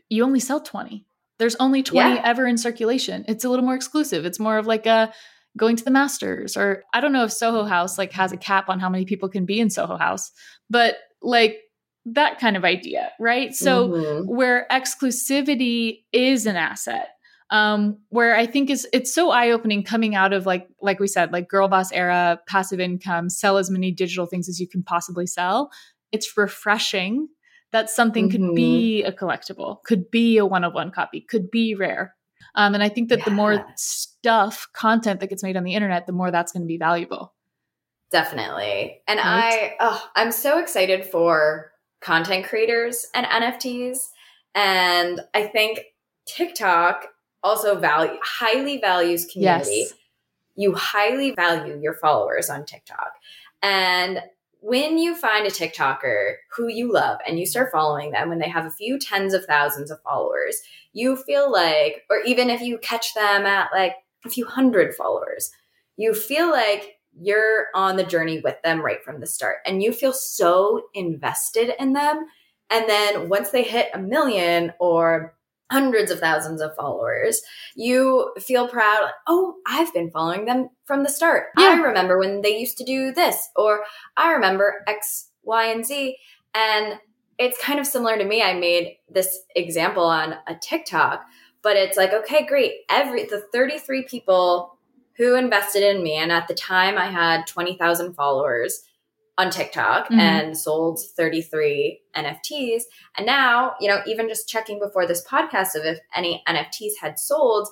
you only sell 20. There's only 20 Yeah. ever in circulation. It's a little more exclusive. It's more of like a going to the masters or I don't know if Soho House like has a cap on how many people can be in Soho House, but like that kind of idea, right? So Mhm. where exclusivity is an asset um where i think is it's so eye-opening coming out of like like we said like girl boss era passive income sell as many digital things as you can possibly sell it's refreshing that something could Mhm. be a collectible could be a one-of-one copy could be rare um, and i think that the more stuff content that gets made on the internet the more that's going to be valuable Definitely. And Right? I oh, I'm so excited for content creators and NFTs. And I think TikTok also value highly values community. yes You highly value your followers on TikTok. And when you find a TikToker who you love and you start following them when they have a few tens of thousands of followers, you feel like, or even if you catch them at like a few hundred followers, you feel like you're on the journey with them right from the start and you feel so invested in them. And then once they hit a million or hundreds of thousands of followers, you feel proud, like, oh, I've been following them from the start. I remember when they used to do this, or I remember X, Y, and Z. And it's kind of similar to me. I made this example on a TikTok, but it's like, okay, great. Every the 33 people who invested in me, and at the time I had 20,000 followers on TikTok Mhm. and sold 33 NFTs. And now, you know, even just checking before this podcast of if any NFTs had sold,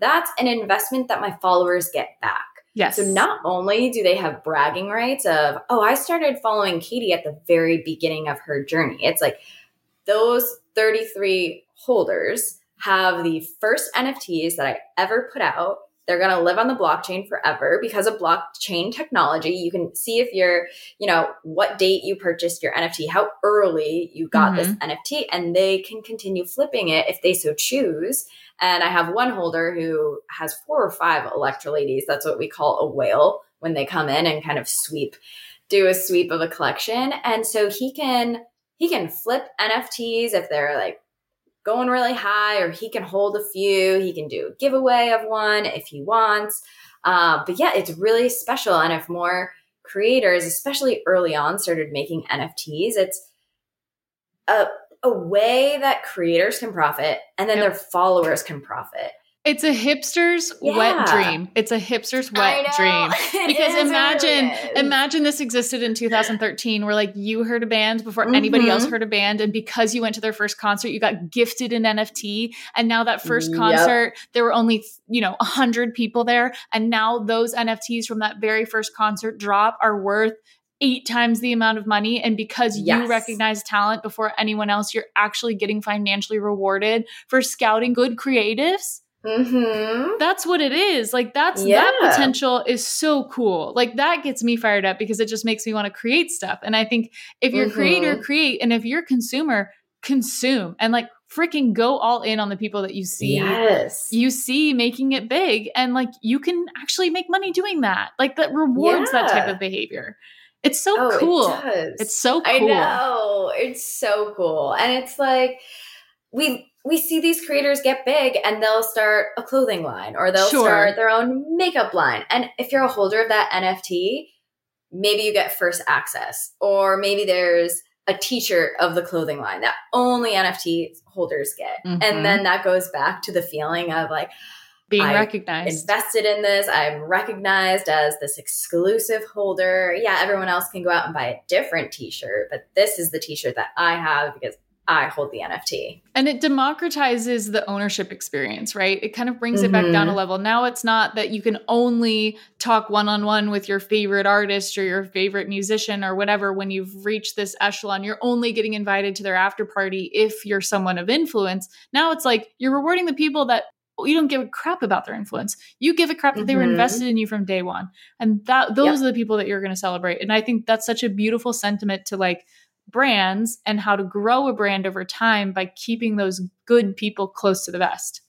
that's an investment that my followers get back. yes So not only do they have bragging rights of, oh, I started following Katie at the very beginning of her journey. It's like those 33 holders have the first NFTs that I ever put out. They're going to live on the blockchain forever because of blockchain technology. You can see if you're, you know, what date you purchased your NFT, how early you got this mm-hmm. NFT, and they can continue flipping it if they so choose. And I have one holder who has four or five Electra ladies. That's what we call a whale when they come in and kind of sweep, do a sweep of a collection. And so he can he can flip NFTs if they're like going really high, or he can hold a few. He can do a giveaway of one if he wants. Uh, but yeah, it's really special. And if more creators, especially early on, started making NFTs, it's a a way that creators can profit and then Yep. their followers can profit. It's a hipster's Yeah. wet dream. It's a hipster's wet dream. *laughs* Because is, it really imagine, imagine this existed in 2013, where like you heard a band before anybody Mhm. else heard a band, and because you went to their first concert, you got gifted an NFT, and now that first Yep. concert, there were only you know a hundred people there, and now those NFTs from that very first concert drop are worth eight times the amount of money, and because you recognize talent before anyone else, you're actually getting financially rewarded for scouting good creatives Mhm. that's what it is. Like that's that potential is so cool. Like that gets me fired up because it just makes me want to create stuff. And i think if you're a creator create. And if you're consumer consume. And like freaking go all in on the people that you see. Yes. you see making it big. And like you can actually make money doing that. Like that rewards that type of behavior. It's so oh, cool. It does. it's so cool. I know. It's so cool. And it's like we we see these creators get big and they'll start a clothing line or they'll Sure. start their own makeup line. And if you're a holder of that NFT, maybe you get first access or maybe there's a t-shirt of the clothing line that only NFT holders get. Mhm. And then that goes back to the feeling of like being I recognized invested in this. I'm recognized as this exclusive holder. Yeah, everyone else can go out and buy a different t-shirt, but this is the t-shirt that I have because I hold the NFT. And it democratizes the ownership experience, right? It kind of brings it back down a Mhm. level. Now it's not that you can only talk one on one with your favorite artist or your favorite musician or whatever when you've reached this echelon. You're only getting invited to their after party if you're someone of influence. Now it's like you're rewarding the people that you don't give a crap about their influence. You give a crap that they were Mhm. invested in you from day one. And that those are the people that you're going to celebrate. And I think that's such a beautiful sentiment to like brands and how to grow a brand over time by keeping those good people close to the vest,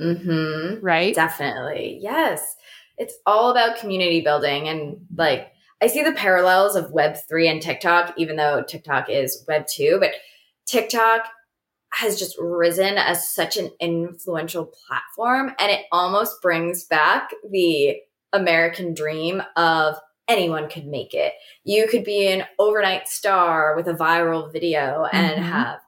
Mm-hmm. right? Definitely. Yes. It's all about community building. And like, I see the parallels of Web3 and TikTok, even though TikTok is Web2, but TikTok has just risen as such an influential platform. And it almost brings back the American dream of anyone could make it. You could be an overnight star with a viral video and Mhm. have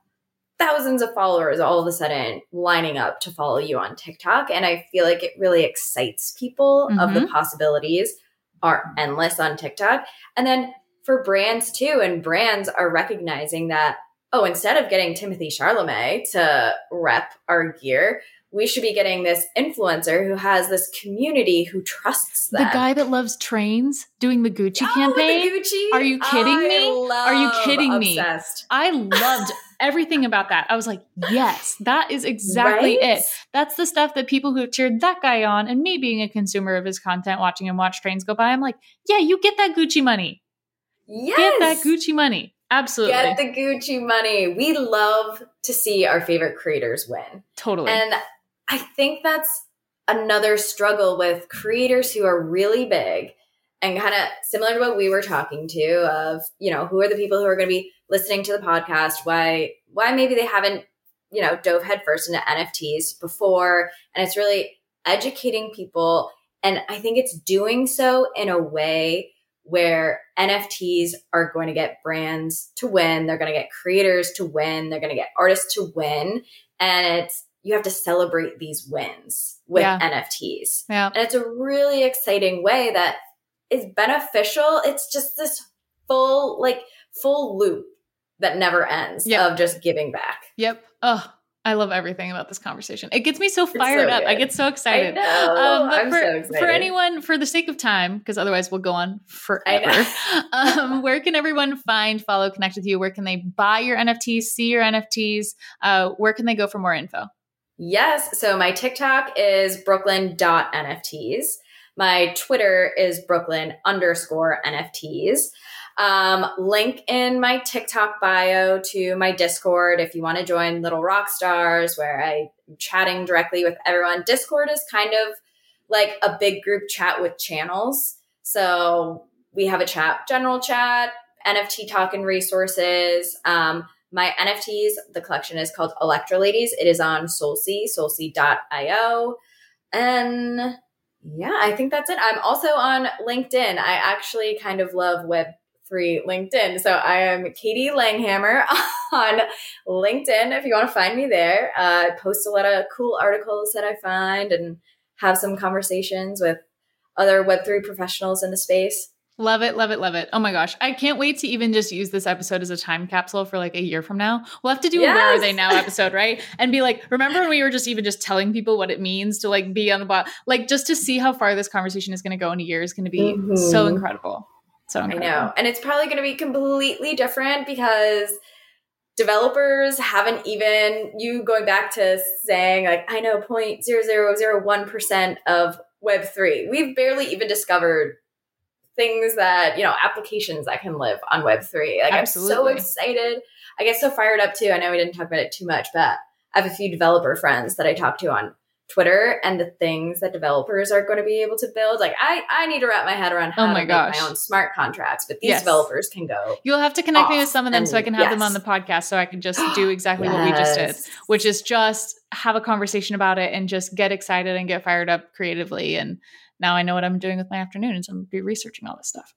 thousands of followers all of a sudden lining up to follow you on TikTok. And I feel like it really excites people of the possibilities are endless on TikTok. And then for brands too, and brands are recognizing that, oh, instead of getting Timothée Chalamet to rep our gear, we should be getting this influencer who has this community who trusts them. the guy that loves trains doing the Gucci Oh, with the campaign. Gucci? Are you kidding I me? Are you kidding me? I loved everything about that. I was like, yes, that is exactly Right? it. That's the stuff that people who cheered that guy on, and me being a consumer of his content, watching him watch trains go by, I'm like, yeah, you get that Gucci money. Yes. Get that Gucci money. Absolutely. Get the Gucci money. We love to see our favorite creators win. totally. And I think that's another struggle with creators who are really big and kind of similar to what we were talking to of, you know, who are the people who are going to be listening to the podcast, why why maybe they haven't, you know, dove headfirst into NFTs before? And it's really educating people. And I think it's doing so in a way where NFTs are going to get brands to win, they're going to get creators to win, they're going to get artists to win. And it's you have to celebrate these wins with Yeah. NFTs. yeah. And it's a really exciting way that is beneficial. It's just this full, like, full loop that never ends Yeah. of just giving back. Yep. Oh, I love everything about this conversation. It gets me so so fired up. I get so excited. I know. but I'm for, so excited. for anyone, for the sake of time, because otherwise we'll go on forever. *laughs* um, where can everyone find, follow, connect with you? Where can they buy your NFTs, see your NFTs? Uh, where can they go for more info? Yes. So my TikTok is brooklyn.nfts. My Twitter is brooklyn underscore NFTs. Um, link in my TikTok bio to my Discord if you want to join Little Rock Stars, where I'm chatting directly with everyone. Discord is kind of like a big group chat with channels. So we have a chat, general chat, NFT talk and resources. Um, my NFTs, the collection is called Electro Ladies. It is on Solsea, solsea.io. And yeah, I think that's it. I'm also on LinkedIn. I actually kind of love Web Web3 LinkedIn. So I am Katie Langhammer *laughs* on LinkedIn if you want to find me there. Uh, I post a lot of cool articles that I find and have some conversations with other Web3 professionals in the space. Love it, love it, love it. Oh my gosh. I can't wait to even just use this episode as a time capsule for like a year from now. We'll have to do yes. a Where Are They Now episode, right? And be like, remember when we were just even just telling people what it means to like be on the bot? Like just to see how far this conversation is going to go in a year is going to be mm-hmm. so incredible. So incredible. I know. And it's probably going to be completely different because developers haven't even you going back to saying like I know 0.0001% of web3. We've barely even discovered things that you know applications that can live on web 3 like Absolutely. i'm so excited i get so fired up too i know we didn't talk about it too much but i have a few developer friends that i talk to on twitter and the things that developers are going to be able to build like i i need to wrap my head around oh how oh my to gosh. make my own smart contracts but these yes. developers can go you'll have to connect me with some of them and, so i can have yes. them on the podcast so i can just do *gasps* exactly yes. what we just did which is just have a conversation about it and just get excited and get fired up creatively and now I know what I'm doing with my afternoons. I'm going to be researching all this stuff.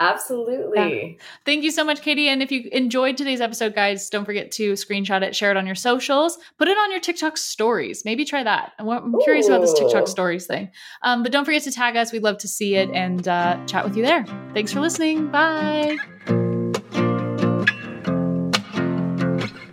Absolutely. Yeah. Thank you so much, Katie. And if you enjoyed today's episode, guys, don't forget to screenshot it, share it on your socials, put it on your TikTok stories. Maybe try that. I'm Ooh. curious about this TikTok stories thing. Um, but don't forget to tag us. We'd love to see it and uh, chat with you there. Thanks for listening. Bye.